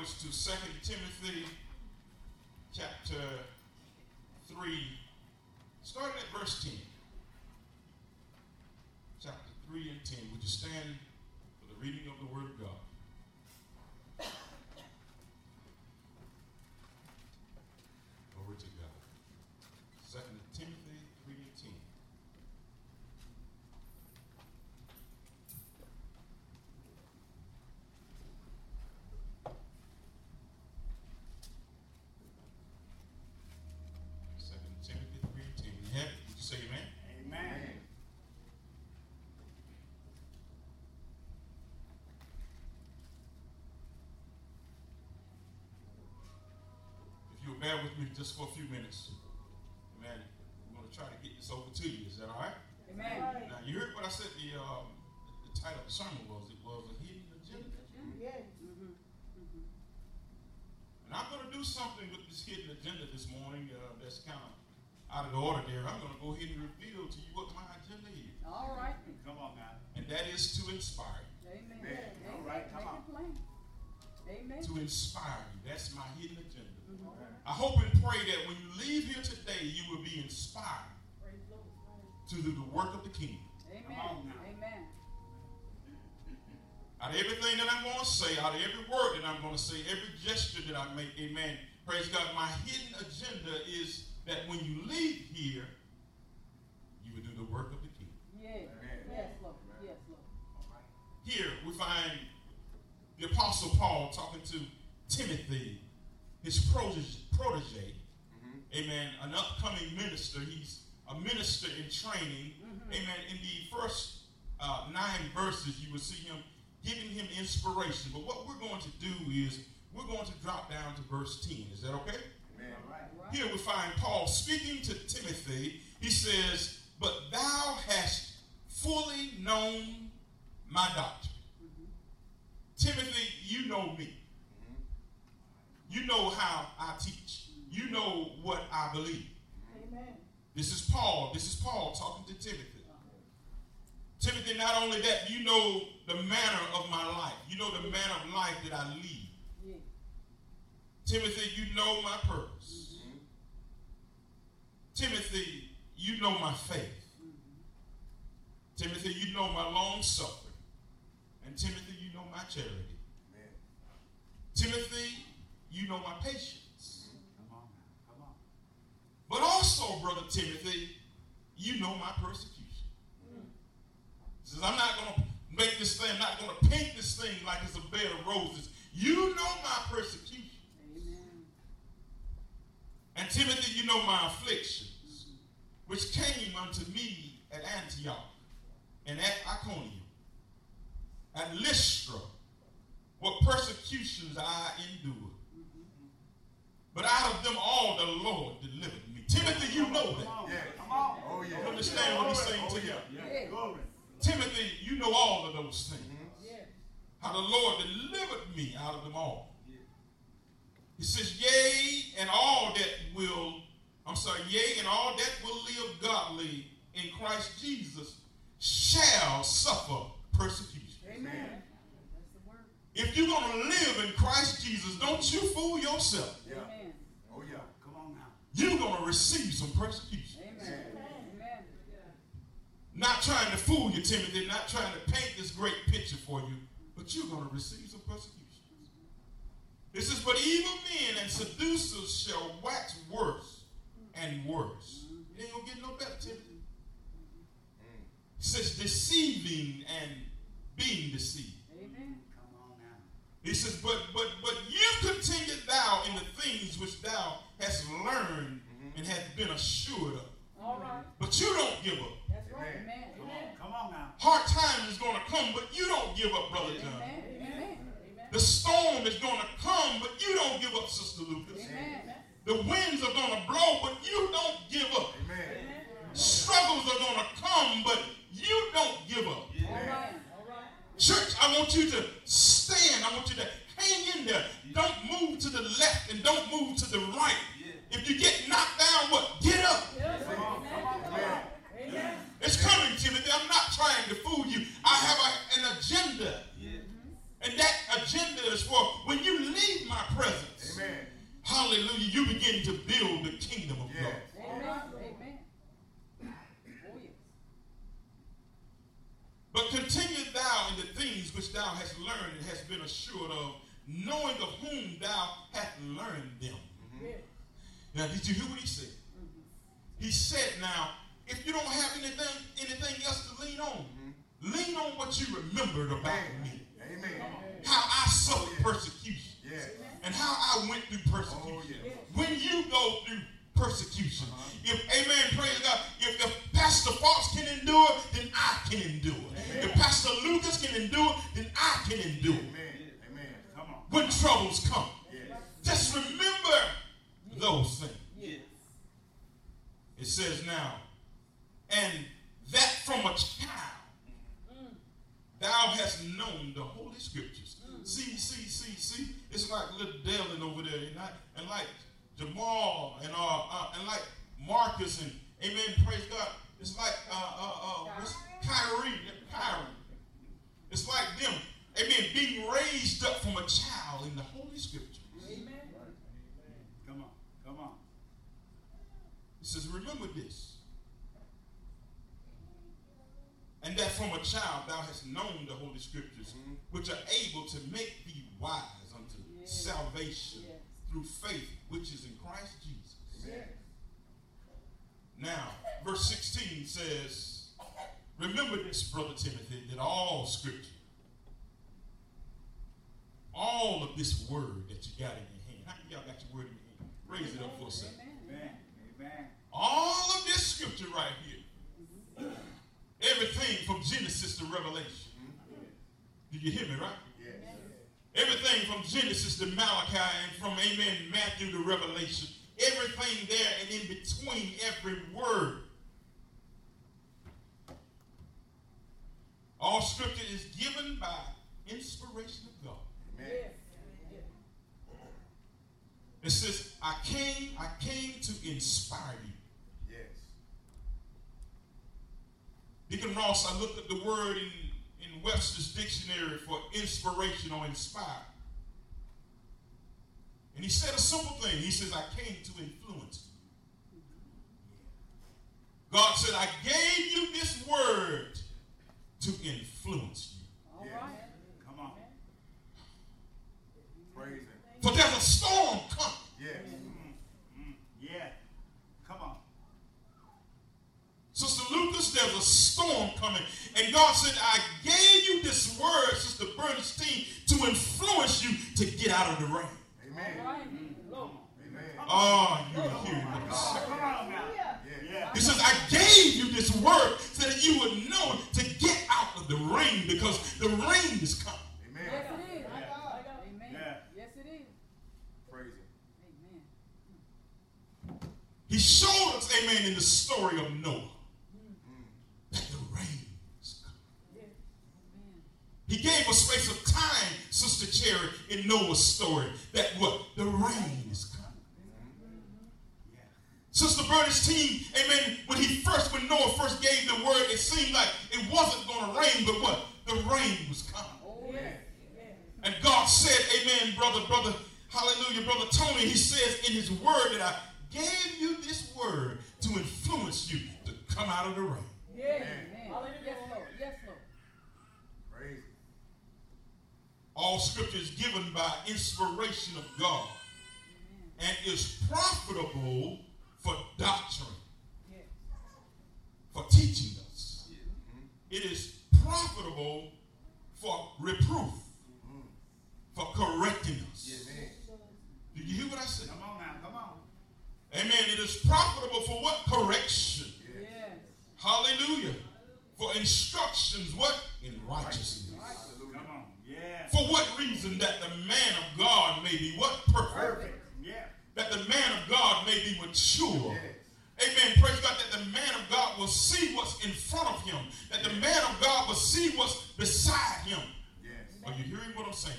To Second Timothy bear with me just for a few minutes. Amen. I'm going to try to get this over to you. Is that all right? Amen. Now, you heard what I said the, um, the title of the sermon was. It was a hidden agenda. Yes. Mm-hmm. And I'm going to do something with this hidden agenda this morning uh, that's kind of out of the ordinary. I'm going to go ahead and reveal to you what my agenda is. All right. Come on now. And that is to inspire you. Amen. Amen. All right, come Make on. Amen. To inspire you. That's my hidden agenda. I hope and pray that when you leave here today, you will be inspired to do the work of the kingdom. Amen. Amen. Out of everything that I'm going to say, out of every word that I'm going to say, every gesture that I make, amen. Praise God. My hidden agenda is that when you leave here, you will do the work of the kingdom. Yes. Yes, Lord. Yes, Lord. Here we find the Apostle Paul talking to Timothy his protege, protege mm-hmm. amen, an upcoming minister. He's a minister in training, mm-hmm. amen. In the first uh, nine verses, you will see him giving him inspiration. But what we're going to do is we're going to drop down to verse 10. Is that okay? Amen. Here we find Paul speaking to Timothy. He says, But thou hast fully known my doctrine. Mm-hmm. Timothy, you know me. You know how I teach. You know what I believe. Amen. This is Paul. This is Paul talking to Timothy. Timothy, not only that, you know the manner of my life. You know the manner of life that I lead. Yeah. Timothy, you know my purpose. Mm-hmm. Timothy, you know my faith. Mm-hmm. Timothy, you know my long suffering. And Timothy, you know my charity. Amen. Timothy, you know my patience. Come on, come on. But also, Brother Timothy, you know my persecution. Mm. Says, I'm not going to make this thing, I'm not going to paint this thing like it's a bed of roses. You know my persecution. Amen. And Timothy, you know my afflictions, which came unto me at Antioch and at Iconium, at Lystra, what persecutions I endured. But out of them all, the Lord delivered me. Timothy, you know that. Yeah, come on. Oh, yeah. You understand what he's saying oh, to you? Yeah. Timothy, you know all of those things. Yeah. How the Lord delivered me out of them all. Yeah. He says, Yea, and all that will, I'm sorry, yea, and all that will live godly in Christ Jesus shall suffer persecution. Amen. If you're going to live in Christ Jesus, don't you fool yourself. Yeah. Oh, yeah. Come on now. You're going to receive some persecution. Amen. Amen. Not trying to fool you, Timothy, not trying to paint this great picture for you, but you're going to receive some persecution. It says, But evil men and seducers shall wax worse and worse. It ain't going to get no better, Timothy. Mm. It says, deceiving and being deceived. He says, but but but you continue thou in the things which thou hast learned mm-hmm. and has been assured of. All right. But you don't give up. That's right. Amen. Amen. Come, on. come on now. Hard times is going to come, but you don't give up, brother Amen. John. Amen. The storm is going to come, but you don't give up, sister Lucas. Amen. The winds are going to blow, but you don't give up. Amen. Struggles are going to come, but you don't give up. Church, I want you to stand. I want you to hang in there. Don't move to the left and don't move to the right. If you get knocked down, what? Get up. Yes. Come on. Come on. Amen. Amen. It's coming, Timothy. I'm not trying to fool you. I have a- an agenda. And that agenda is for when you leave my presence. Amen. Hallelujah. You begin to build the kingdom of Yes. God. Amen. Amen. Oh yes. But continue thou in the things which thou hast learned and hast been assured of, knowing of whom thou hast learned them. Mm-hmm. Yes. Now, did you hear what he said? Mm-hmm. He said, now, if you don't have anything, anything else to lean on, mm-hmm. lean on what you remembered about me. Amen. How I suffered persecution Yes. and how I went through persecution. Oh, yes. When you go through persecution, if, amen, praise God, if, if Pastor Fox can endure, then I can endure. If Pastor Lucas can endure, then I can endure. Amen. Amen. Come on. When troubles come, Yes. just remember those things. Yes. It says now, and that from a child thou hast known the holy scriptures. Mm. See, see, see, see. It's like little Dylan over there, and, I, and like Jamal, and uh, uh, and like Marcus, and Amen. Praise God. It's like uh, uh, uh, what's Kyrie, Kyrie. It's like them, Amen. Being raised up from a child in the holy scriptures. Amen. Come on. Come on. It says, remember this. And that from a child thou hast known the holy scriptures, which are able to make thee wise unto Yes. salvation Yes. Through faith which is in Christ Jesus. Yes. Now, verse 16 says, Remember this, brother Timothy, that all scripture, all of this word that you got in your hand, how many y'all got your word in your hand? Raise it up for a second. Amen. Amen. Amen. All of this scripture right here, everything from Genesis to Revelation. Mm-hmm. Did you hear me, right? Yes. Everything from Genesis to Malachi and from Amen Matthew to Revelation. Everything there and in between every word. All scripture is given by inspiration of God. Amen. Yes. Yes. It says, I came, I came to inspire you. Yes. Deacon Ross, I looked at the word in, in Webster's dictionary for inspiration or inspire. And he said a simple thing. He says, I came to influence you. God said, I gave you this word to influence you. All Yes. right. Come on. Praise Him. For there's a storm coming. Yes. Mm, mm, yeah. Come on. Sister Lucas, there's a storm coming. And God said, I gave you this word, Sister Bernstein, to influence you to get out of the rain. Amen. All right. Lord. Amen. Oh, you're hearing what I'm saying. Come on now. Yeah. Yeah. He says, I gave you this word so that you would know to get out of the rain because the rain is coming. Amen. Yes, it is. Yeah. Amen. Yeah. Yes, it is. Praise Him. Amen. He showed us, amen, in the story of Noah that the rain is coming. Yes. Amen. He gave a space of time, Sister Cherry, in Noah's story that what? The rain is coming. Yeah. Sister Bernstein, amen, when he first, when Noah first gave the word, it seemed like it wasn't going to rain, but what? The rain was coming. Oh. Yes. And God said, Amen, brother, brother, hallelujah, brother Tony. He says in his word that I gave you this word to influence you to come out of the rain. Yes. Amen. Amen. Yes, Lord. Yes, Lord. Praise Him. All scripture is given by inspiration of God and is profitable for doctrine, for teaching us. It is profitable for reproof, for correcting us. Did you hear what I said? Come on now. Come on. Amen. It is profitable for what? Correction. Hallelujah. For instructions, what? In righteousness. Come on. Yeah. For what reason? That the man of God may be what? Perfect. Perfect. Yeah. That the man of God may be mature. Amen. Praise God. That the man of God will see what's in front of him. That the man of God will see what's beside him. Are you hearing what I'm saying?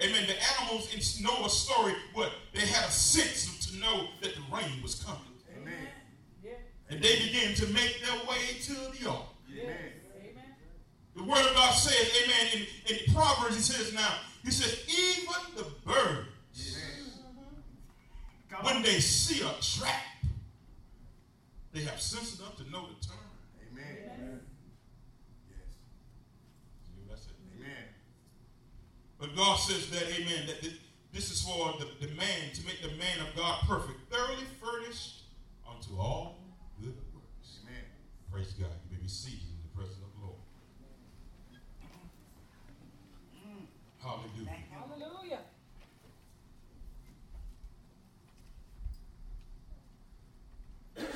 Amen. The animals in Noah's story, what? They had a sense to know that the rain was coming. Yeah. And they began to make their way to the ark. Yes. Amen. The word of God says, amen, in, in Proverbs, he says now, he says, even the birds, when they see a trap, they have sense enough to know the turn. See, that's it. Amen. But God says that, amen, that thi- this is for the, the man, to make the man of God perfect, thoroughly furnished unto all good works. Amen. Praise God. You may be seated in the presence of the Lord. Hallelujah. Thank you. Hallelujah. If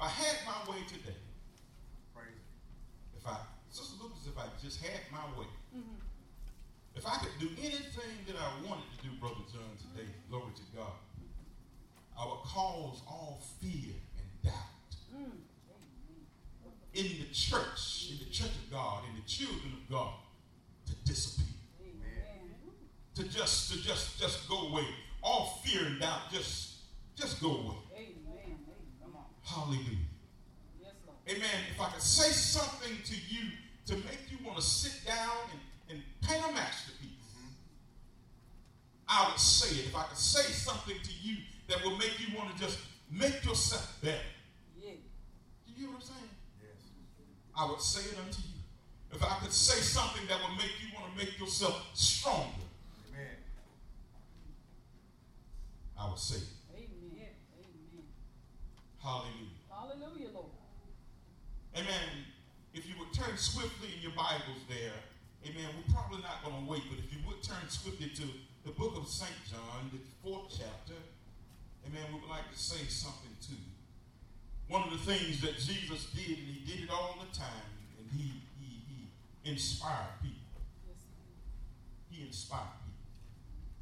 I had my way today, if I, Sister Lucas, if I just had my way, if I could do anything that I wanted to do, Brother John, today, glory to God, I would cause all fear and doubt in the church, in the church of God, in the children of God, to disappear. Amen. To just, to just, just go away. All fear and doubt, just, just go away. Amen. Hallelujah. Yes. Amen. If I could say something to you to make you want to sit down and, and paint a masterpiece, I would say it. If I could say something to you that will make you want to just make yourself better. Yeah. Do you hear what I'm saying? Yes. I would say it unto you. If I could say something that would make you want to make yourself stronger, Amen. I would say it. Amen. Amen. Hallelujah. Hallelujah, Lord. Amen. If you would turn swiftly in your Bibles there, amen. We're probably not going to wait, but if you would turn swiftly to the book of St. John, the fourth chapter, amen, we would like to say something to you. One of the things that Jesus did, and he did it all the time, and he, he, he inspired people. He inspired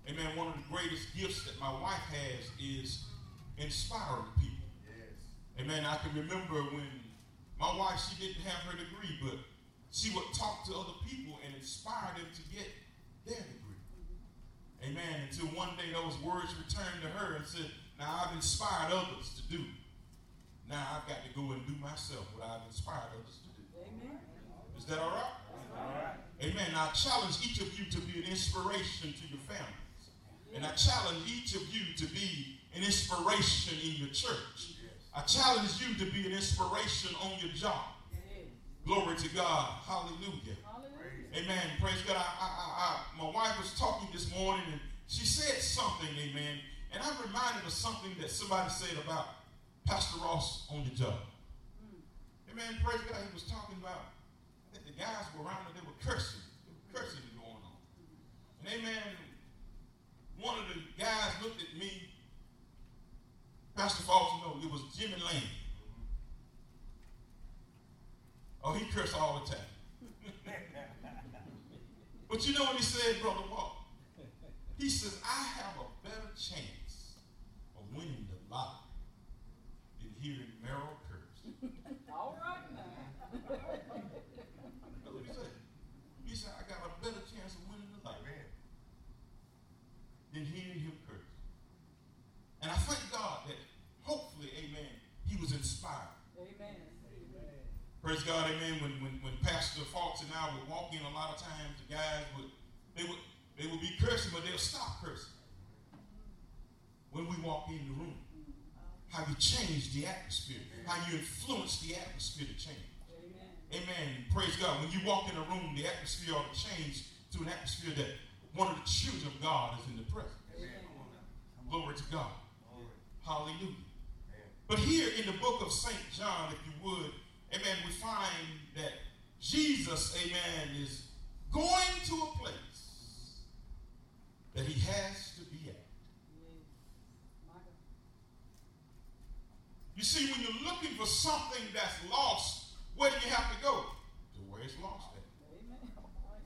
people. Amen. One of the greatest gifts that my wife has is inspiring people. Yes. Amen. I can remember when my wife, she didn't have her degree, but she would talk to other people and inspire them to get their degree. Amen. Until one day those words returned to her and said, Now I've inspired others to do. Now I've got to go and do myself what I've inspired others to do. Amen. Is that all right? All right. Amen. I challenge each of you to be an inspiration to your families. And I challenge each of you to be an inspiration in your church. I challenge you to be an inspiration on your job. Glory to God. Hallelujah. Amen. Praise God. I, I, I, my wife was talking this morning and she said something, amen. And I'm reminded of something that somebody said about Pastor Ross on the job. Hmm. Amen. Praise God. He was talking about that the guys were around and they were cursing. There were cursing going on. And amen. One of the guys looked at me. Pastor Falls, no, it was Jimmy Lane. Mm-hmm. Oh, he cursed all the time. But you know what he said, Brother Walk? He says, I have a better chance of winning the lottery than hearing Merrill curse. All right now. That's what he said. He said, I got a better chance of winning the lottery than hearing him curse. And I thank God that hopefully, amen, he was inspired. Amen. Praise God, amen. When, when, when Pastor Fox and I would walk in, a lot of times the guys would, they would, they would be cursing, but they'll stop cursing. When we walk in the room, how you change the atmosphere, how you influence the atmosphere to change. Amen. Amen. Praise God. When you walk in a room, the atmosphere ought to change to an atmosphere that one of the children of God is in the presence. Amen. Glory to God. Hallelujah. But here in the book of St. John, if you would, amen, we find that Jesus, amen, is going to a place that he has to be at. You see, when you're looking for something that's lost, where do you have to go? To where it's lost at. Amen. All right.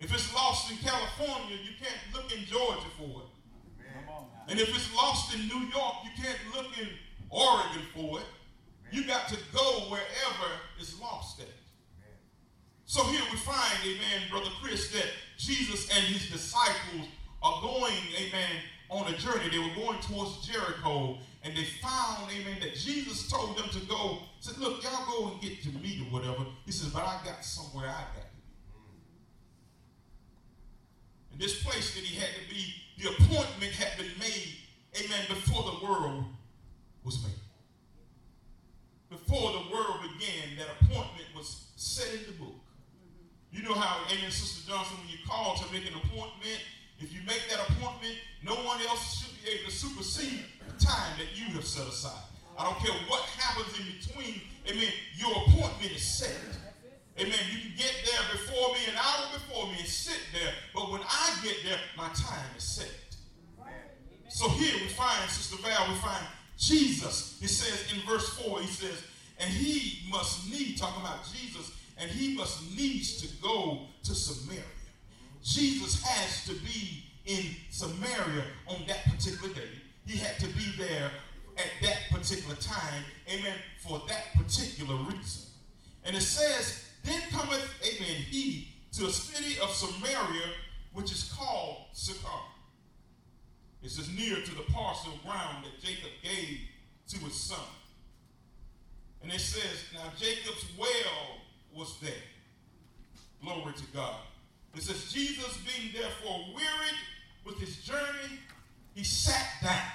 If it's lost in California, you can't look in Georgia for it. And if it's lost in New York, you can't look in Oregon for it. You got to go wherever it's lost at. So here we find, amen, Brother Chris, that Jesus and his disciples are going, amen, on a journey. They were going towards Jericho, and they found, amen, that Jesus told them to go. Said, look, y'all go and get to meat or whatever. He says, but I got somewhere I got to be. And this place that he had to be, the appointment had been made, amen, before the world was made. Before the world began, that appointment was set in the book. You know how, amen, Sister Johnson, when you call to make an appointment, if you make that appointment, no one else should be able to supersede the time that you have set aside. I don't care what happens in between, amen, your appointment is set. Amen. You can get there before me, an hour before me, and sit there. But when I get there, my time is set. So here we find, Sister Val, we find Jesus. He says in verse 4, he says, and he must need, talking about Jesus, and he must needs to go to Samaria. Jesus has to be in Samaria on that particular day. He had to be there at that particular time, amen, for that particular reason. And it says, Then cometh, amen, he to a city of Samaria, which is called Sychar. This is near to the parcel ground that Jacob gave to his son. And it says, Now Jacob's well was there. Glory to God. It says, Jesus being therefore wearied with his journey, he sat down.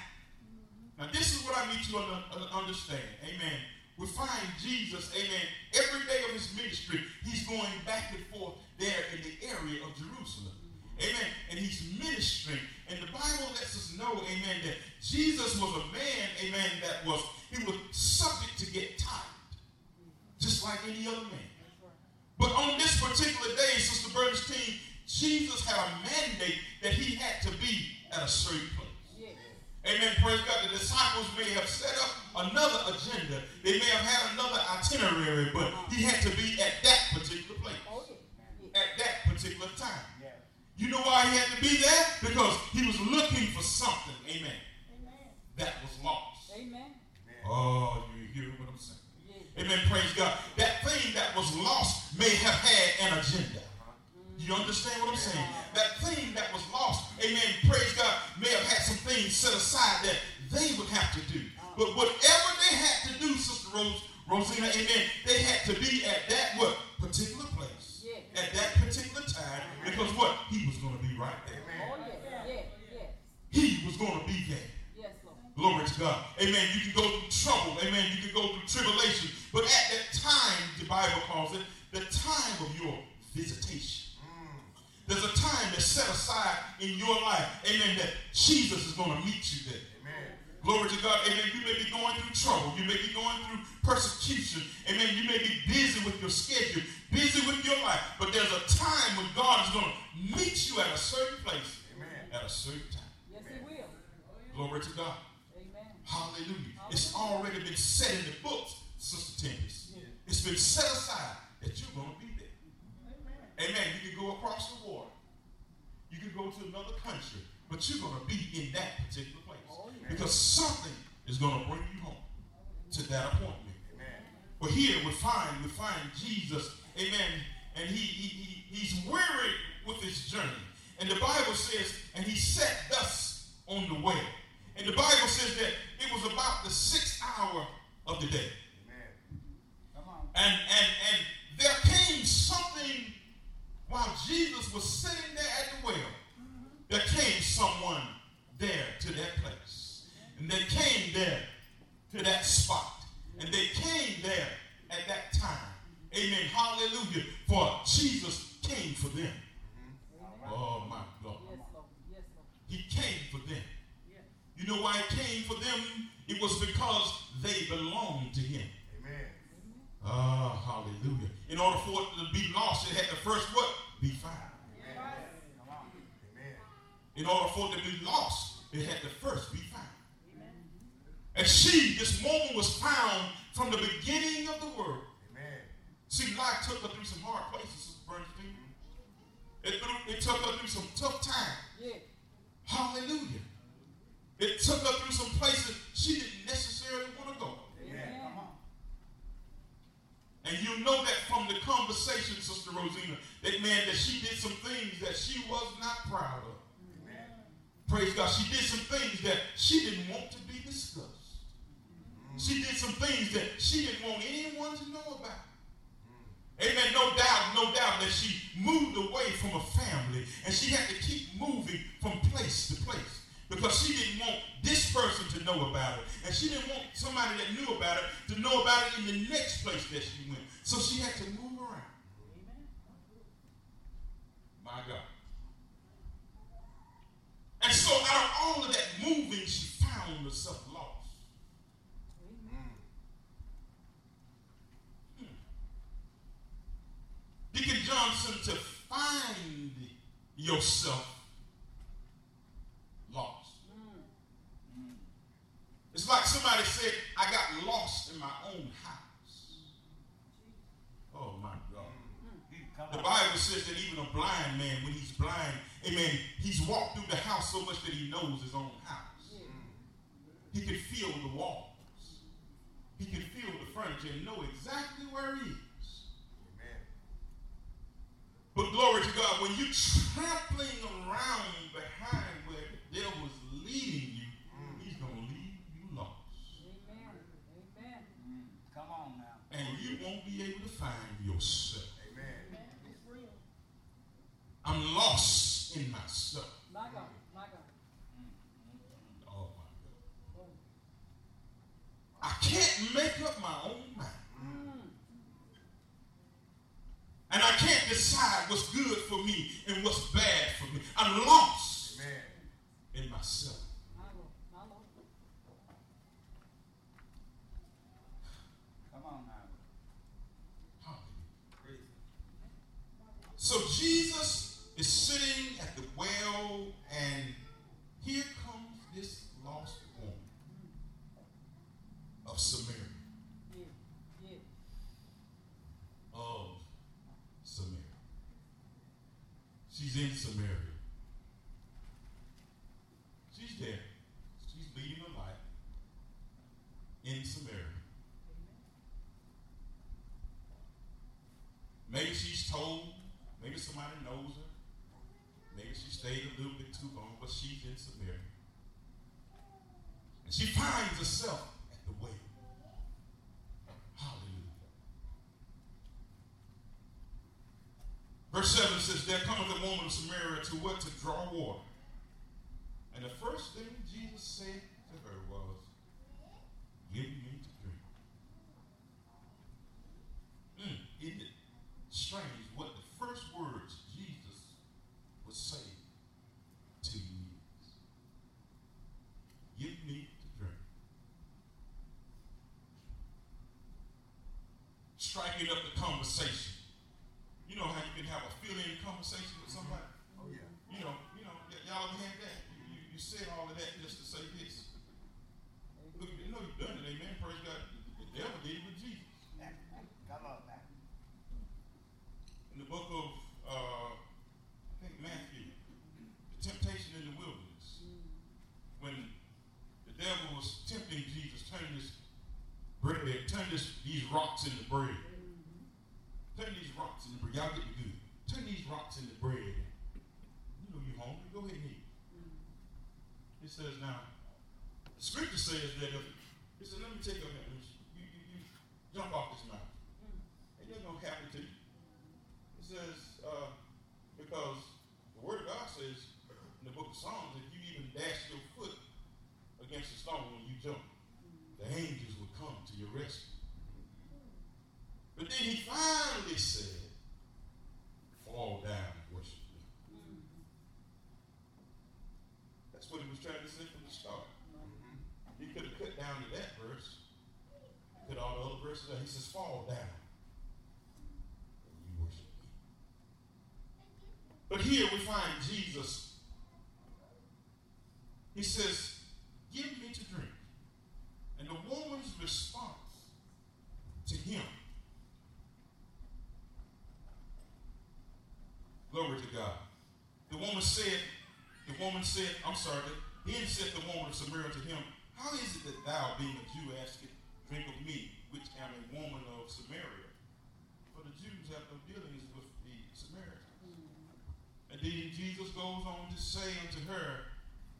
Now, this is what I need you to uh, understand. Amen. We find Jesus, amen, every day of his ministry, he's going back and forth there in the area of Jerusalem. Amen. And he's ministering. And the Bible lets us know, amen, that Jesus was a man, amen, that was, he was subject to get tired. Just like any other man. But on this particular day, Sister Bernstein, Jesus had a mandate that he had to be at a certain place. Amen. Praise God. The disciples may have set up another agenda. They may have had another itinerary, but he had to be at that particular place. Oh, at that particular time. You know why he had to be there? Because he was looking for something. Amen. That was lost. Amen. Oh, you hear what I'm saying? Amen. Praise God. Agenda. You understand what I'm saying? That thing that was lost, amen, praise God, may have had some things set aside that they would have to do. But whatever they had to do, Sister Rose, Rosina, amen, they had to be at that what? Particular place. Yeah. At that particular time. Because what? He was going to be right there. Oh. He was going to be there. Yes, Lord. Glory to God. Amen. You can go through trouble. Amen. You can go through tribulation. But at that time, the Bible calls it the time of your visitation. Mm. There's a time that's set aside in your life. Amen. That Jesus is going to meet you there. Amen. Glory to God. Amen. You may be going through trouble. You may be going through persecution. Amen. You may be busy with your schedule, busy with your life. But there's a time when God is going to meet you at a certain place Amen. at a certain time. Yes, He will. Glory to God. Amen. Hallelujah. It's already been set in the books, Sister Tempest. It's been set aside that you're going to be there. Amen. You can go across the water. You can go to another country, but you're going to be in that particular place. Oh, because something is going to bring you home to that appointment. Amen. But here we find we find Jesus, amen, and he, he, he he's weary with his journey. And the Bible says, and he sat thus on the way. And the Bible says that it was about the sixth hour of the day. Amen. Come on. And and and there came something while Jesus was sitting there at the well. There came someone there to that place. And they came there to that spot. And they came there yourself lost. It's like somebody said, I got lost in my own house. Oh my God. The Bible says that even a blind man, when he's blind, amen, he's walked through the house so much that he knows his own house. He can feel the walls. He can feel the furniture and know exactly where he is. But glory to God, when you're trampling around behind where the devil was leading you, mm. he's going to leave you lost. Amen. Amen. Mm. Come on now. And you won't be able to find yourself. Amen. Amen. It's real. I'm lost in myself. My God. My God. Mm, mm, oh, my God. Oh. I can't make up my own And I can't decide what's good for me and what's bad for me. I'm lost Amen. in myself. So Jesus is sitting at the well and verse 7 says, There cometh a woman of Samaria to what? To draw water. And the first thing Jesus said walks in the bridge. But here we find Jesus. He says, Give me to drink. And the woman's response to him, glory to God. The woman said, the woman said, I'm sorry, then said the woman of Samaria to him, How is it that thou, being a Jew, askest drink of me, which am a woman of Samaria? For the Jews have no dealings with the Samaritans. And then Jesus goes on to say unto her,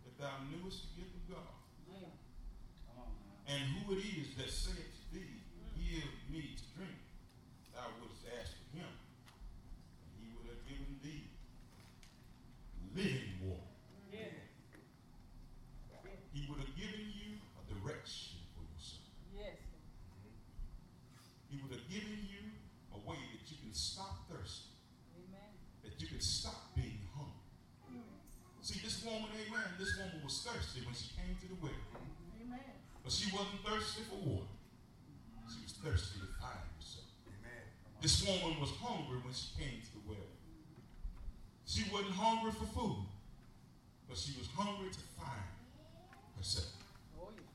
That thou knewest the gift of God, Man. Come on now. and who it is that saith to thee, mm. Give me to drink, thou wouldst ask of him, and he would have given thee living water. Yeah. He would have given you a direction for yourself. Yes. He would have given you a way that you can stop thirsting, Amen. that you can stop being hungry. See, this woman, amen, this woman was thirsty when she came to the well. Amen. But she wasn't thirsty for water. She was thirsty to find herself. Amen. This woman was hungry when she came to the well. She wasn't hungry for food, but she was hungry to find herself. Oh, yeah.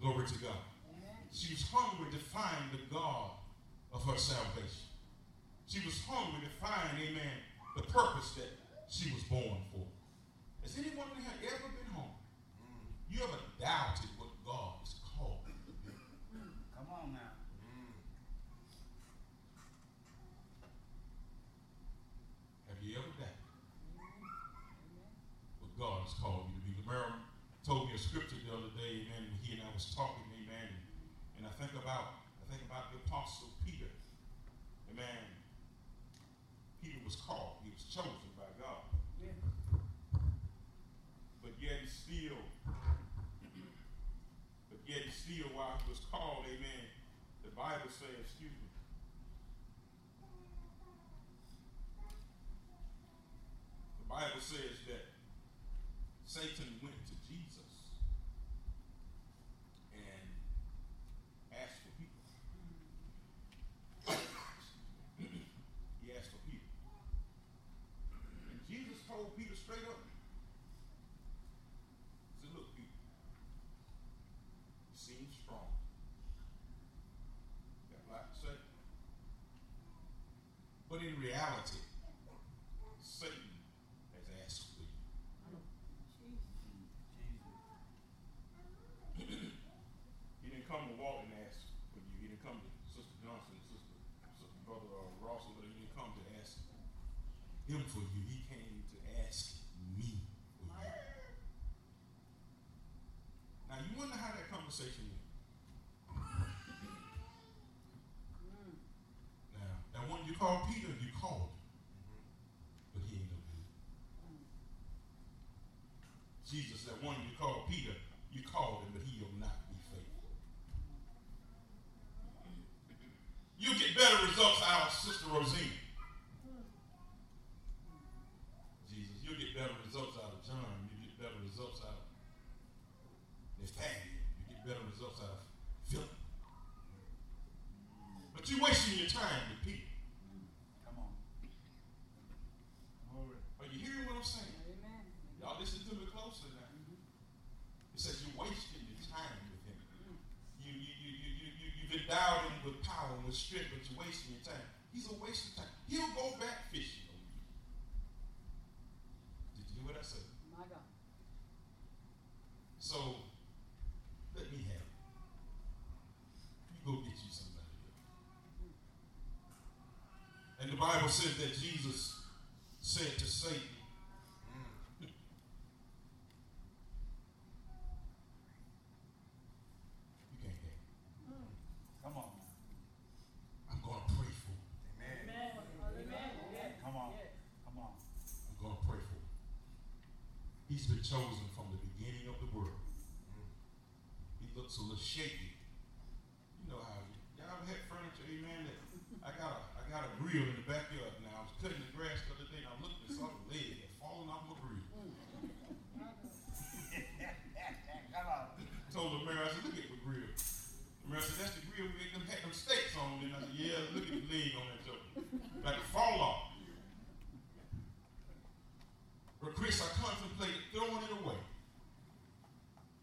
Glory to God. Amen. She was hungry to find the God of her salvation. She was hungry to find, amen, the purpose that she was born for. Has anyone in here ever been hungry? Mm. You ever doubted what God has called you to be? Come on now. Have you ever doubted Amen. Has called you to be? Lamar told me a scripture the other day, amen, when he and I was talking, amen, and I think about I think about the apostle Peter. Amen. Peter was called, he was chosen by God. Yeah. but yet he still, but yet he still, while he was called, amen, the Bible says, excuse me, the Bible says that Satan went to Jesus and asked for people. he asked for people. And Jesus told Peter straight up, he said, look, Peter, you seem strong. Got a lot to say. But in reality, Satan has asked for you. Jesus. He didn't come to walk and ask for you. He didn't come to Sister Johnson, Sister, Sister Brother uh, Ross, but he didn't come to ask him for you. He came to ask me for you. Now you wonder how that conversation went. Mm. Now, that one you called Peter, you called him, but he ain't no good. Jesus, that one you called Peter, you called him, but he'll not be faithful. You get better results out of Sister Rosina. Jesus, you'll get better results out of John. You get better results out of Nathaniel. You get better results out of. But you're wasting your time with Peter. Come on. Glory. Are you hearing what I'm saying? Amen. Y'all listen to me closely now. It says you're wasting your time with him. You, you, you, you, you, you, you've endowed him with power and with strength, but you're wasting your time. He's a waste of time. He'll go back fishing on you. Did you hear what I said? My God. So, let me have it. You go get you somebody else. And the Bible says that Jesus said to Satan, You can't have it. Come on. I'm going to pray for him. Amen. Amen. Yeah. Come on. Yeah. Come on. I'm going to pray for him. He's been chosen from the beginning of the world. He looks a little shaky. You know how y'all ever had furniture, amen, that I got a I got a grill in the backyard now. I was cutting the grass the other day and I looked and saw the leg had fallen off my grill. My God. Come on. told the mayor, I said, look at the grill. The mayor said, that's the grill we them had them steaks on. And I said, yeah, look at the leg on that joke. Like a fall off. But Chris, I contemplated throwing it away.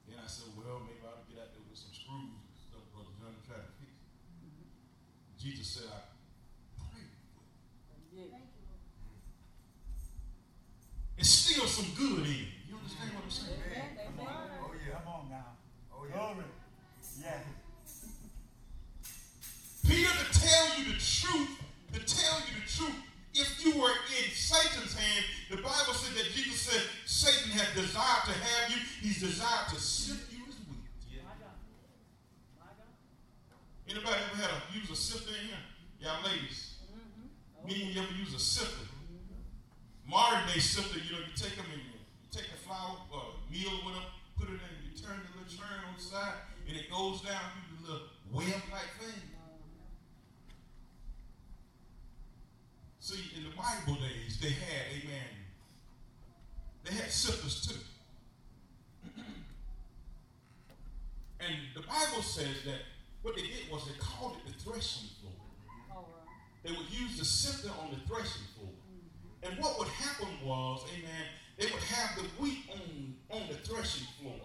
Then I said, well, maybe I ought to get out there with some screws and stuff, Brother John. Jesus said, I pray with you. Yeah. It's still some good in it. You understand what I'm saying? Amen. Come on. Amen. Oh, yeah. Come on now. Oh, yeah. Glory. Yeah. Peter, to tell you the truth, to tell you the truth, if you were in Satan's hand, the Bible said that Jesus said Satan had desired to have you, he's desired to sift you as wheat. Anybody ever had to use a sifter in here? Y'all ladies. Mm-hmm. Many of you ever use a sifter. Modern day sifter, you know, you take them in, you take the flour, uh, meal with them, put it in, you turn the little churn on the side, and it goes down through the little web-like thing. See, in the Bible days, they had, amen, they had sifters too. and the Bible says that what they did was they called it the threshing floor. Oh, right. They would use the sifter on the threshing floor. And what would happen was, amen, they would have the wheat on, on the threshing floor.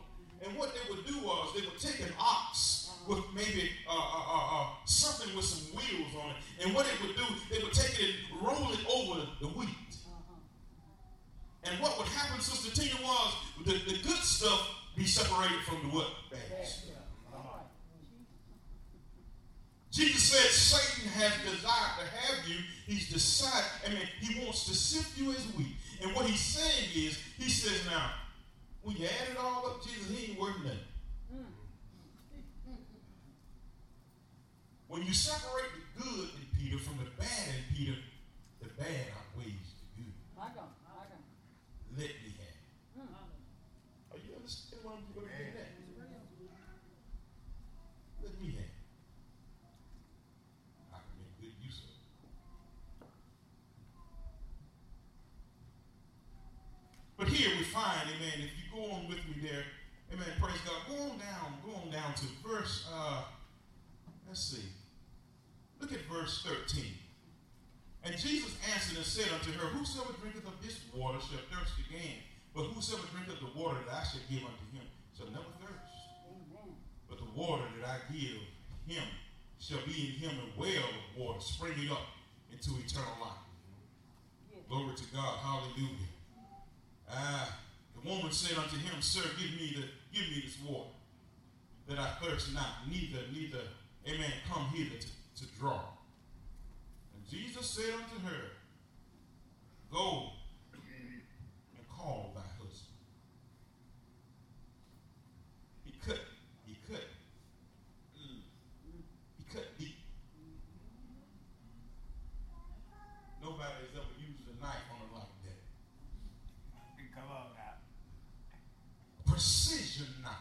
And what they would do was they would take an ox with maybe uh, uh, uh, uh, something with some wheels on it. And what they would do, they would take it and roll it over the wheat. And what would happen, Sister Tina, was the, the good stuff be separated from the what? Bad stuff. Jesus said Satan has desired to have you. He's decided, I mean, he wants to sift you as wheat. And what he's saying is, he says, now, when you add it all up, Jesus, he ain't worth nothing. When you separate the good in Peter from the bad in Peter, the bad outweighs the good. My God. My God. Let me have it. Mm. Are you understand what I'm what I'm at? Let me have it. I can make good use of it. But here we find, amen, if you go on with me there, amen, praise God, go on down, go on down to verse, uh, let's see. Look at verse 13. And Jesus answered and said unto her, Whosoever drinketh of this water shall thirst again, but whosoever drinketh of the water that I shall give unto him shall never thirst. But the water that I give him shall be in him a well of water, springing up into eternal life. Glory to God. Hallelujah. Ah, the woman said unto him, Sir, give me the give me this water, that I thirst not, neither, neither, amen, come hither to, to draw. And Jesus said unto her, Go and call thy husband. He cut, he cut. Mm. He cut deep. Nobody has ever used a knife on it like that. Come on now. precision knife.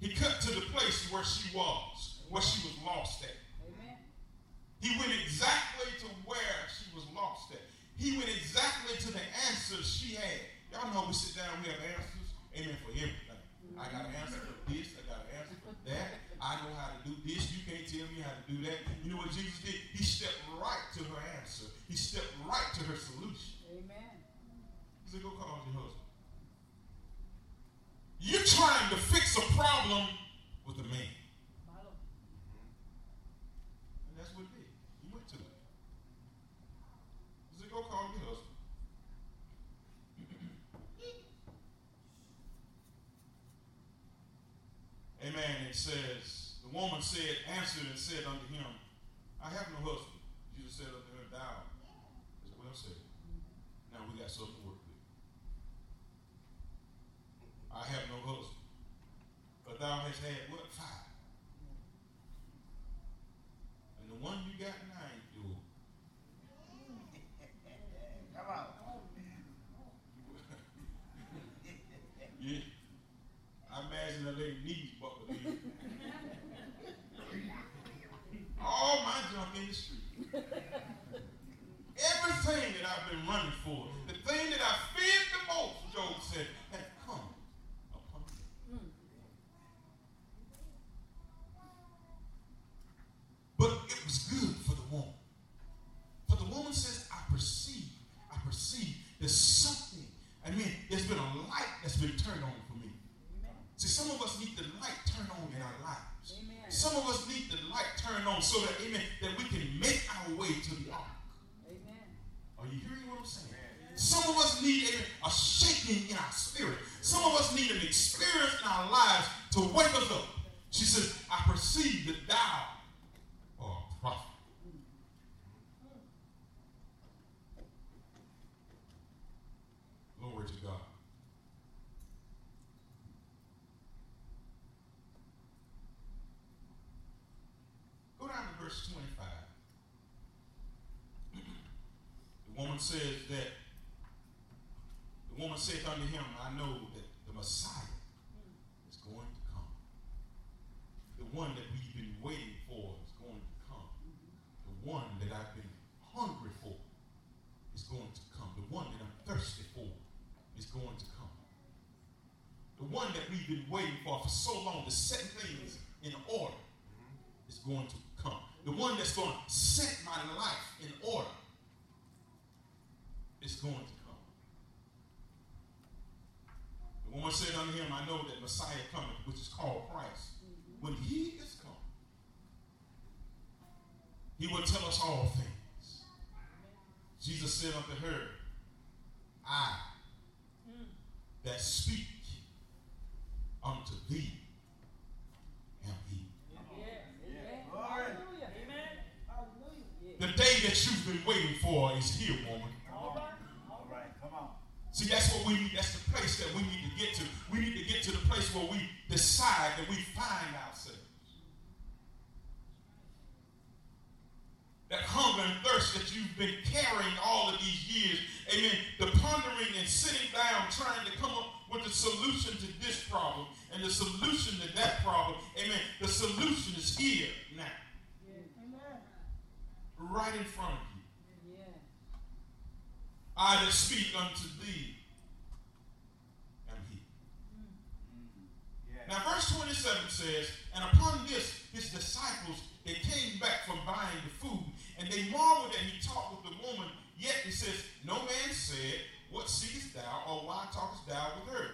He cut to the place where she was, where she was lost at. Amen. He went exactly to where she was lost at. He went exactly to the answers she had. Y'all know we sit down, we have answers, amen, for everything. I got an answer for this, I got an answer for that. I know how to do this, you can't tell me how to do that. You know what Jesus did? He stepped right to her answer. He stepped right to her solution. Amen. He said, go call your husband. You're trying to fix a problem with a man. My Lord. And that's what he did. He went to it. He said, go call your husband. It says, the woman said, answered and said unto him, I have no husband. Jesus said unto her, Thou is well said. Now we got something to work with. I have no husband. But thou hast had what? Five. And the one you got now ain't yours. Come on. Yeah. I imagine that lady knees buckled in. All my junk in the street. Everything that I've been running for, the thing that I feared the most, Job said, had come upon me. Mm. But it was good for the woman. But the woman says, I perceive, I perceive there's something. I mean, there's been a light that's been turned on for me. Amen. See, some of us need the light turned on in our lives. Amen. Some of us need the light turned on so that, amen, that we can make our way to the ark. Amen. Are you hearing what I'm saying? Some of us need a, a shaking in our spirit. Some of us need an experience in our lives to wake us up. She says, I perceive that thou art a prophet. Glory to God. Go down to verse 25. The woman says that, the woman saith unto him, I know that the Messiah is going to come. The one that we've been waiting for is going to come. The one that I've been hungry for is going to come. The one that I'm thirsty for is going to come. The one that we've been waiting for for so long to set things in order is going to come. The one that's going to set my life in order is going to come. The woman said unto him, I know that Messiah cometh, which is called Christ. Mm-hmm. When he is come, he will tell us all things. Jesus said unto her, I mm. that speak unto thee am he. Yeah. Amen. Glory. Hallelujah. Amen. Hallelujah. The day that you've been waiting for is here, woman. All right. All right, come on. See, that's what we need. That's the place that we need to get to. We need to get to the place where we decide that we find ourselves. That hunger and thirst that you've been carrying all of these years. Amen. The pondering and sitting down trying to come up with a solution to this problem and the solution to that problem. Amen. The solution is here now, Amen. right in front of you. I that speak unto thee am he. Yeah. Now, verse 27 says, And upon this, his disciples, they came back from buying the food, and they marveled that he talked with the woman. Yet he says, No man said, What seest thou, or why talkest thou with her?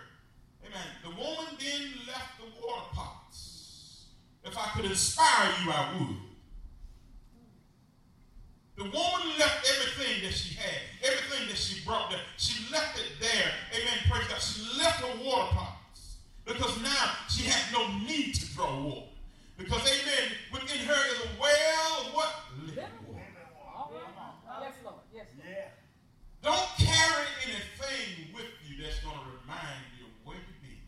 Amen. The woman then left the water pots. If I could inspire you, I would. The woman left everything that she had, everything that she brought there. She left it there. Amen. Praise God. She left her water pots because now she had no need to draw water. Because, amen, within her is a well of what? Living water. All right. Yes, Lord. Yes, Lord. Yeah. Don't carry anything with you that's going to remind you of where you've been.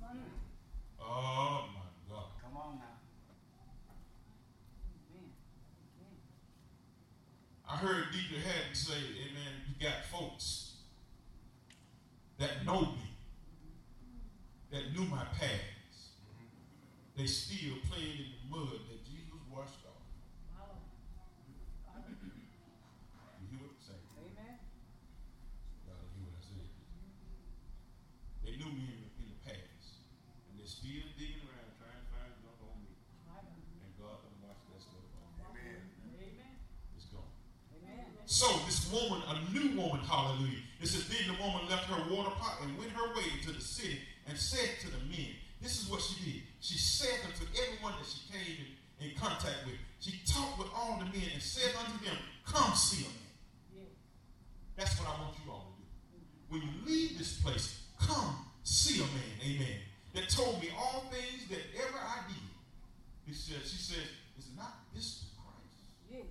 Mm. Oh, my God. Come on now. Amen. Amen. I heard Deitrick Haddon say, Amen, you got folks that know me, that knew my past. They still playing in the mud that Jesus washed off. My Lord. Hallelujah. You hear what I'm saying? Amen. Y'all don't hear what I said. They knew me in the, in the past, and they're still digging around trying to find junk on me. My God. And God done washed that stuff off. Amen. Amen. It's gone. Amen. So this woman, a new woman, hallelujah. It says, then the woman left her water pot and went her way into the city and said to the men, this is what she did. She said unto everyone that she came in, in contact with, she talked with all the men and said unto them, come see a man. That's what I want you all to do. When you leave this place, come see a man, amen, that told me all things that ever I did. He said, she says, is not this Christ? Yeah.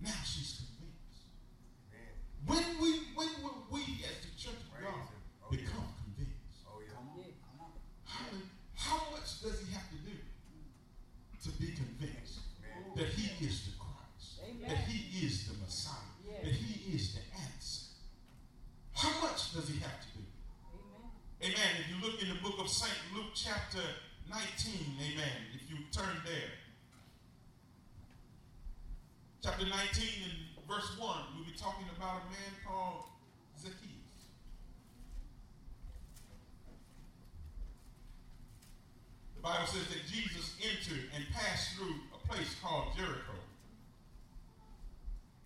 Now she's. When we when will we as the church of God. Oh, become Bible says that Jesus entered and passed through a place called Jericho.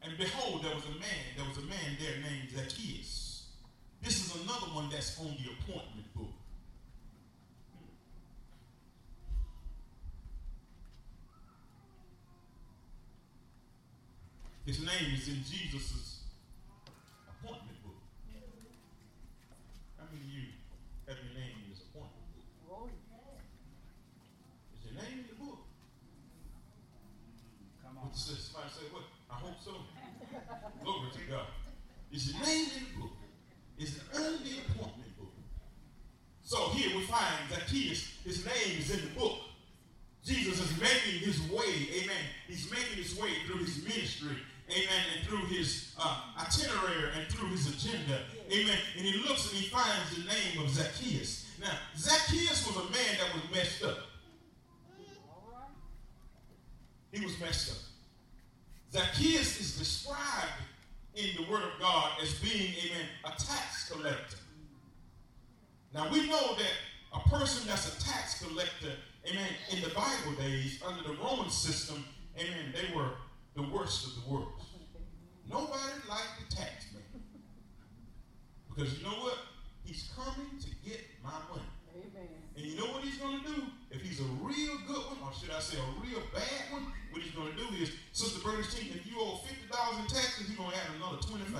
And behold, there was a man, there was a man there named Zacchaeus. This is another one that's on the appointment book. His name is in Jesus' Glory to God. Your name in the book? It's the appointment book? So here we find Zacchaeus, his name is in the book. Jesus is making his way, amen. He's making his way through his ministry, amen, and through his uh, itinerary and through his agenda, amen. And he looks and he finds the name of Zacchaeus. Now, Zacchaeus was a man that was messed up. He was messed up. Zacchaeus is described in the Word of God as being, amen, a tax collector. Now we know that a person that's a tax collector, amen, in the Bible days, under the Roman system, amen, they were the worst of the worst. Nobody liked the tax man. Because you know what? He's coming to get my money. Amen. And you know what he's going to do? If he's a real good one, or should I say a real bad one, what he's going to do is, Sister Bernstein, if you owe $50 in taxes, he's going to add another 25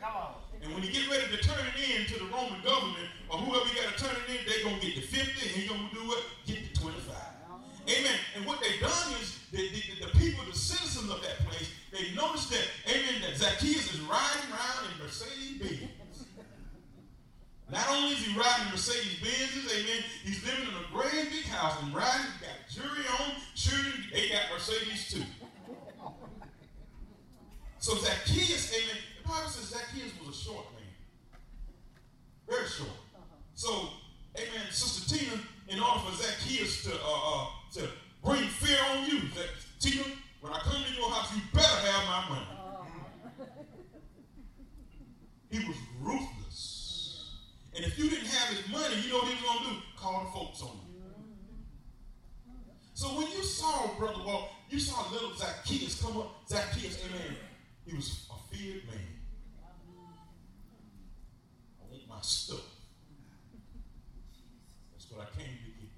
Come on. And when he get ready to turn it in to the Roman government, or whoever you got to turn it in, they're going to get the 50, and he's going to do what? Get the 25. Amen. And what they've done is, the, the, the people, the citizens of that place, they noticed that, amen, that Zacchaeus is riding around in Mercedes Benz. Not only is he riding Mercedes Benzes, amen, he's living in a great big house and riding, got jury on, children, they got Mercedes too. So Zacchaeus, amen, the Bible says Zacchaeus was a short man. Very short. So, amen, Sister Tina, in order for Zacchaeus to, uh, uh, to bring fear on you, that, Tina, when I come to your house, you better have my money. He was ruthless. And if you didn't have his money, you know what he was going to do? Call the folks on you. So when you saw, Brother Walt, you saw little Zacchaeus come up. Zacchaeus, amen, he was a feared man. I want my stuff. That's what I came to get.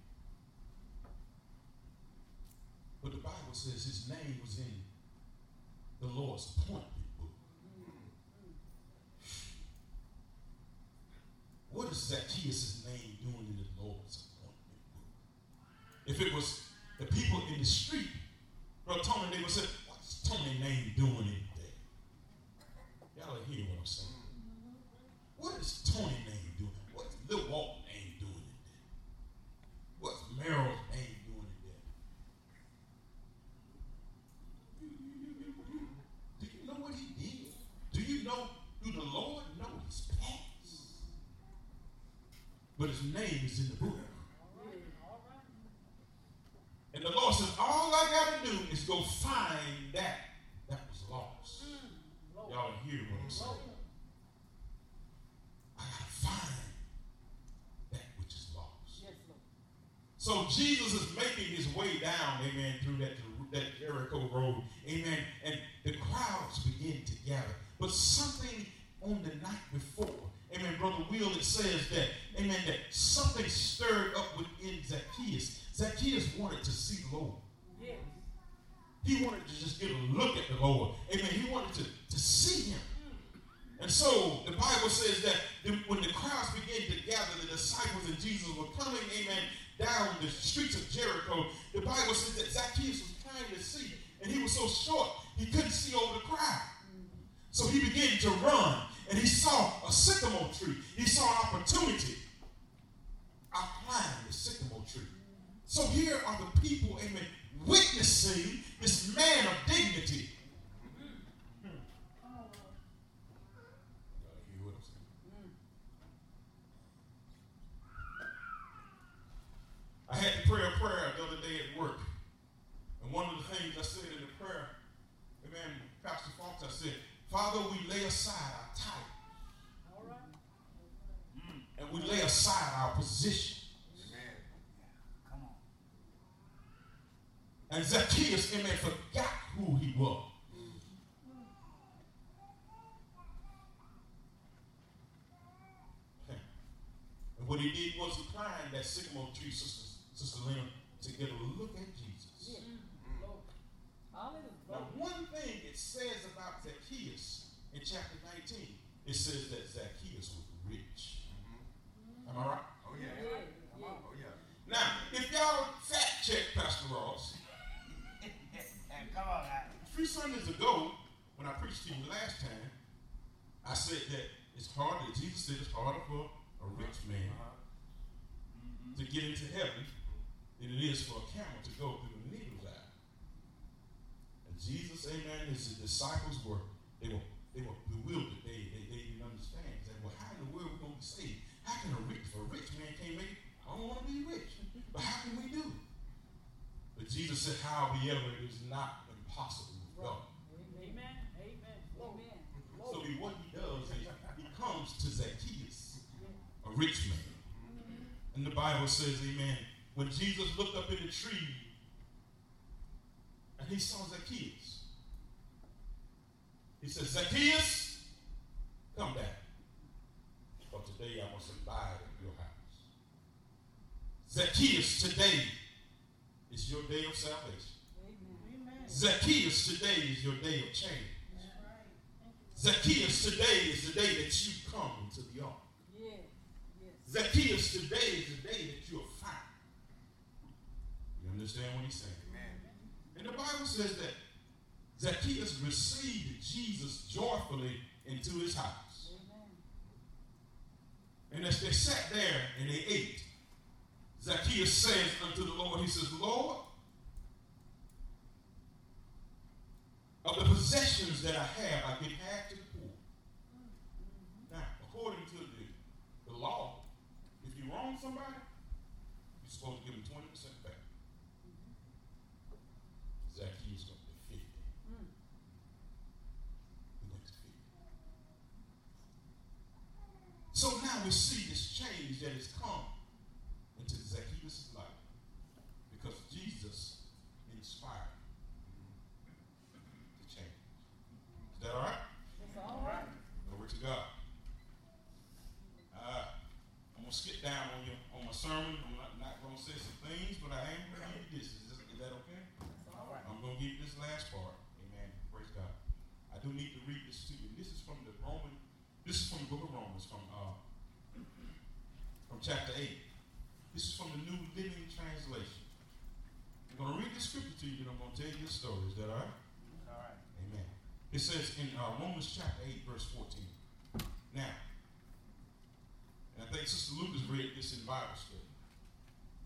But the Bible says his name was in the Lord's appointment book. What is Zacchaeus' name doing in the Lord's appointment? If it was the people in the street, Brother Tony, they would say, What's Tony's name doing in there? Y'all are hearing what I'm saying. What is Tony's name doing? What's Lil Walt's name doing in there? What's Meryl's name doing in there? You- you- you- you- you- Do you know what he did? Do you know, do the Lord know his past? But his name is in the book. And the Lord says, all I got to do is go find that that was lost. Y'all hear what I'm saying? I got to find that which is lost. Yes, Lord. So Jesus is making his way down, amen, through that, that Jericho road, amen, and the crowds begin to gather. But something on the night before, amen, Brother Will, it says that, amen, that something stirred up within Zacchaeus. Zacchaeus wanted to see the Lord. Yes. He wanted to just get a look at the Lord. Amen. He wanted to, to see him. And so the Bible says that the- when the crowds began to gather, the disciples and Jesus were coming, amen, down the streets of Jericho. The Bible says that Zacchaeus was trying to see, and he was so short, he couldn't see over the crowd. So he began to run, and he saw a sycamore tree. He saw an opportunity. I climbed the sycamore tree. So here are the people, amen, witnessing this man of dignity. Hmm. Y'all hear what I'm saying? I had to pray a prayer the other day at work. And one of the things I said in the prayer, amen, Pastor Fox, I said, Father, we lay aside our title All right. and we lay aside our position. Come on. And Zacchaeus, amen, forgot who he was. Mm. And what he did was he climbed that sycamore tree, Sister, Sister Lynn, to get a look at Jesus. Yes. Lord. Hallelujah. Now, one thing it says about Zacchaeus in chapter 19, it says that Zacchaeus was rich. Am I right? Oh, yeah. Yeah, Come yeah. on. Oh, yeah. Now, if y'all fact check Pastor Ross, Come on, now. a few Sundays ago, when I preached to you last time, I said that it's harder, Jesus said it's harder for a rich man Uh-huh. to get into heaven than it is for a camel to go through the needle's eye. And Jesus, amen, his disciples were, they were, they were bewildered. They, they, they didn't understand. They said, well, how in the world are we going to be saved? How can a rich, if a rich man can't make it? I don't want to be rich. But how can we do it? But Jesus said, however, it is not impossible with God. Amen. Amen. Amen. So he, what he does is he comes to Zacchaeus, a rich man. And the Bible says, Amen. When Jesus looked up in the tree and he saw Zacchaeus, he said, Zacchaeus, come down. For today I must abide in your house. Zacchaeus, today is your day of salvation. Amen. Zacchaeus, today is your day of change. Zacchaeus, today is the day that you come into the ark. Yeah. Yes. Zacchaeus, today is the day that you are found. You understand what he's saying? And the Bible says that Zacchaeus received Jesus joyfully into his house. Amen. And as they sat there and they ate, Zacchaeus says unto the Lord, he says, Lord, of the possessions that I have, I give half to the poor. Mm-hmm. Now, according to the, the law, if you wrong somebody, you're supposed to give them 20% back. Zacchaeus went to 50. Mm. He went to 50. So now we see this change that has come into Zacchaeus' life because Jesus inspired the change. Is that all right? It's all right. Glory to God. Uh, I'm gonna skip down on you on my sermon. I'm not, not gonna say some things, but I am gonna give you this. Is, this, is that okay? It's all right. I'm gonna give you this last part. Amen. Praise God. I do need to read this to you. This is from the Roman. This is from the book of Romans, from uh, from chapter eight. This is from the New Living Translation. I'm gonna read the scripture to you, and I'm gonna tell you the story. Is that all right? All right. Amen. It says in uh, Romans chapter 8, verse 14. Now, and I think Sister Lucas read this in Bible study.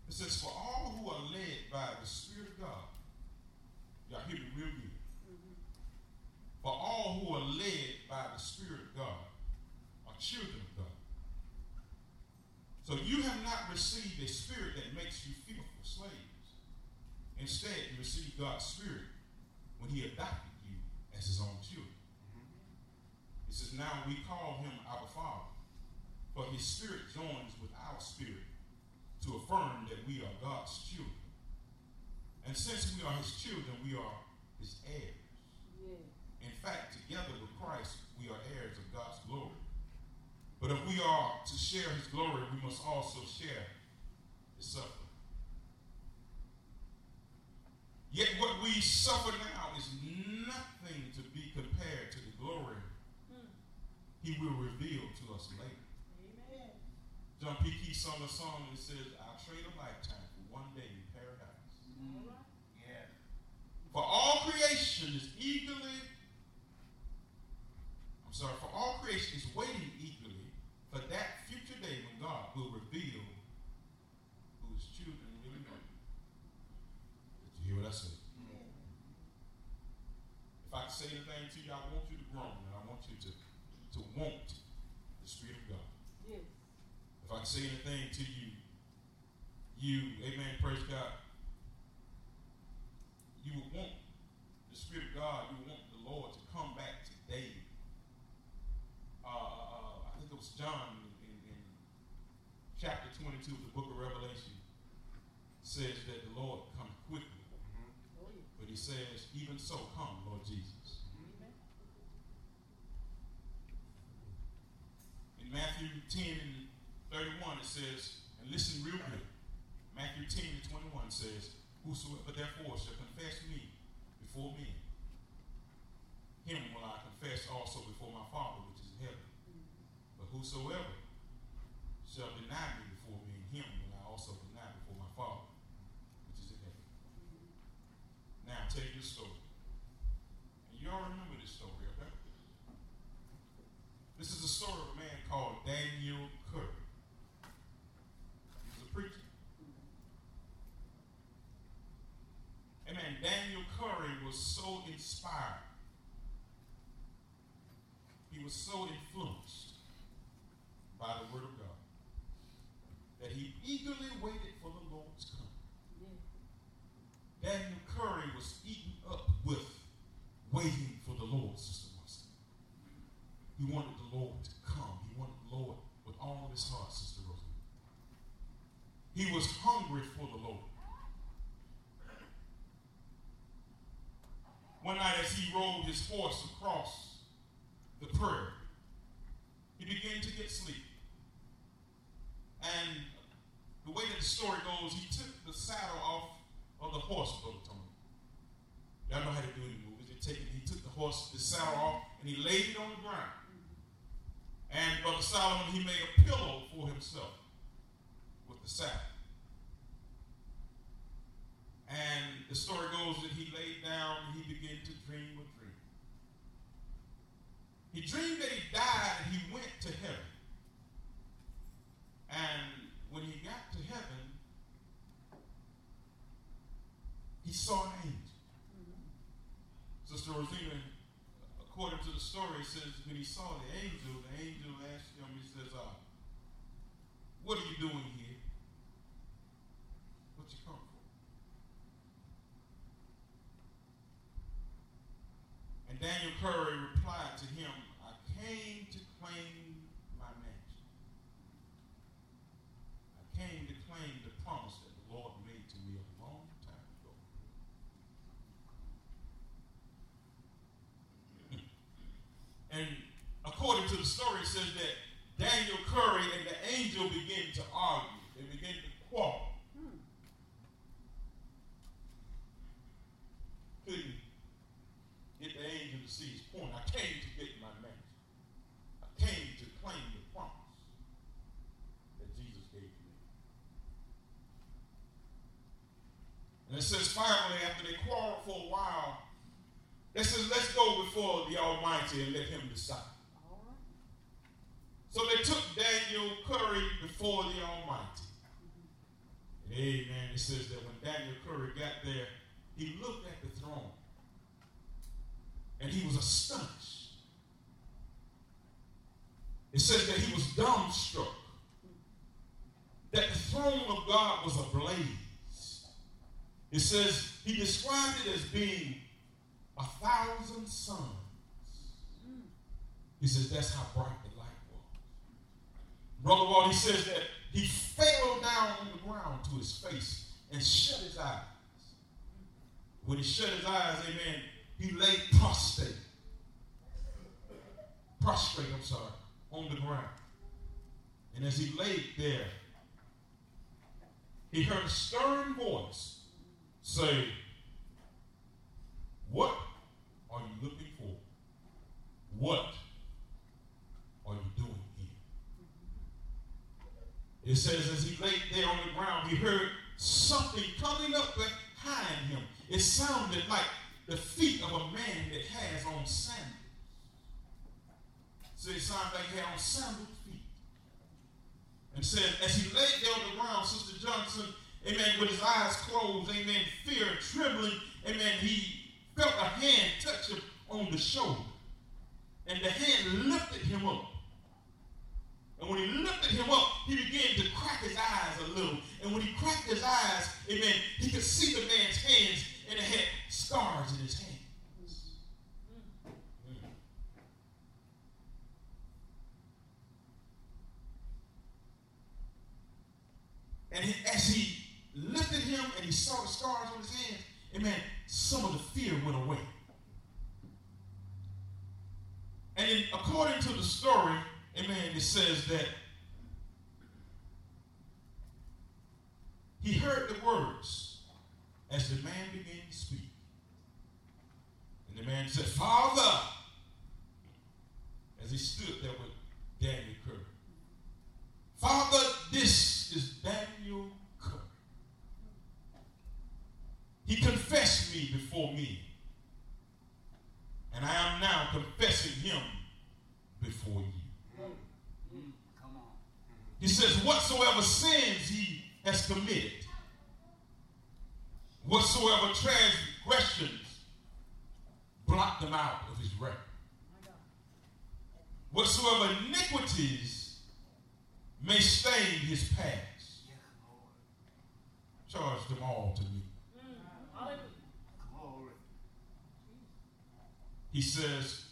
It says, For all who are led by the Spirit of God, y'all hear me real good. For all who are led by the Spirit of God are children of God. So you have not received a spirit that makes you fearful slaves. Instead, you received God's Spirit when He adopted you as His own children. It says, Now we call Him our Father, for His Spirit joins with our spirit to affirm that we are God's children. And since we are His children, we are His heirs. Yeah. In fact, together with Christ, we are heirs of God's glory. But if we are to share his glory, we must also share his suffering. Yet what we suffer now is nothing to be compared to the glory he will reveal to us later. Amen. John P. Kee sung a song that says, I'll trade a lifetime for one day in paradise. Right. Yeah. For all creation is eagerly, I'm sorry, for all creation is waiting for that future day when God will reveal who his children really are. Did you hear what I said? If I can say anything to you, I want you to groan and I want you to, to want the Spirit of God. Yes. If I can say anything to you, you, amen, praise God, you would want the Spirit of God, you would want the Lord to come back today. Uh, uh, uh, I think it was John in, in, chapter 22 of the book of Revelation says that the Lord come quickly. Yeah. But he says, even so, come, Lord Jesus. Amen. In Matthew 10 and 31, it says, and listen real good. Matthew 10 and 21 says, Whosoever therefore shall confess me before men. Him will I confess also before my Father which is in heaven. Whosoever shall deny me before men, him will I also deny before my Father which is in heaven. Now take this story. And you all remember this story, okay? This is the story of a man called Daniel Curry. He was a preacher. And man, Daniel Curry was so inspired. He was so influenced by the Word of God that he eagerly waited for the Lord's coming. Yeah. Daniel Curry was eaten up with waiting for the Lord, Sister Marcy. He wanted the Lord to come. He wanted the Lord with all of his heart, Sister Rosa. He was hungry for the Lord. One night, as he rode his horse across the prairie, he began to get sleepy. And the way that the story goes, he took the saddle off the horse, Brother Tony. Y'all know how to do it in movies. They take it, he took the horse, the saddle off, and he laid it on the ground. And Brother Solomon, he made a pillow for himself with the saddle. And the story goes that he laid down and he began to dream a dream. He dreamed that he died and he went to heaven. And when he got to heaven, he saw an angel. Sister Rosina, according to the story, says when he saw the angel, the angel asked him, he says, uh, What are you doing here? What you come for? And Daniel Curry replied to him, I came to claim my mansion. I came to claim the promise that the Lord made to me a long time ago. And according to the story, it says that Daniel Curry and the angel began to argue. They began to quarrel. Couldn't get the angel to see his point. I came to get my mansion. I came to claim the promise that Jesus gave me. And it says finally, after they quarreled for a while, they says, let's go before the Almighty and let him decide. So they took Daniel Curry before the Almighty. And Amen. It says that when Daniel Curry got there, he looked at the throne and he was astonished. It says that he was dumbstruck. That the throne of God was ablaze. It says he described it as being a thousand suns. He says that's how bright the light was. Brother Walt, he says that he fell down on the ground to his face and shut his eyes. When he shut his eyes, amen, he lay prostrate. Prostrate, I'm sorry, on the ground. And as he laid there, he heard a stern voice say, What are you looking for? What are you doing here? It says, as he laid there on the ground, he heard something coming up behind him. It sounded like the feet of a man that has on sandals. So it sounded like he had on sandaled feet. And said, as he laid there on the ground, Sister Johnson, amen, with his eyes closed, amen, fear and trembling, amen, he felt a hand touch him on the shoulder. And the hand lifted him up. And when he lifted him up, he began to crack his eyes a little. And when he cracked his eyes, amen, he could see the man's hands, and it had scars in his hands. Mm. And as he lifted him and he saw the scars on his hands, and man, some of the fear went away. And in, according to the story, amen, it says that he heard the words as the man began to speak. And the man said, Father, as he stood there with Daniel Curry, Father, this is Daniel he confessed me before me. And I am now confessing him before you. He says, Whatsoever sins he has committed, whatsoever transgressions He says,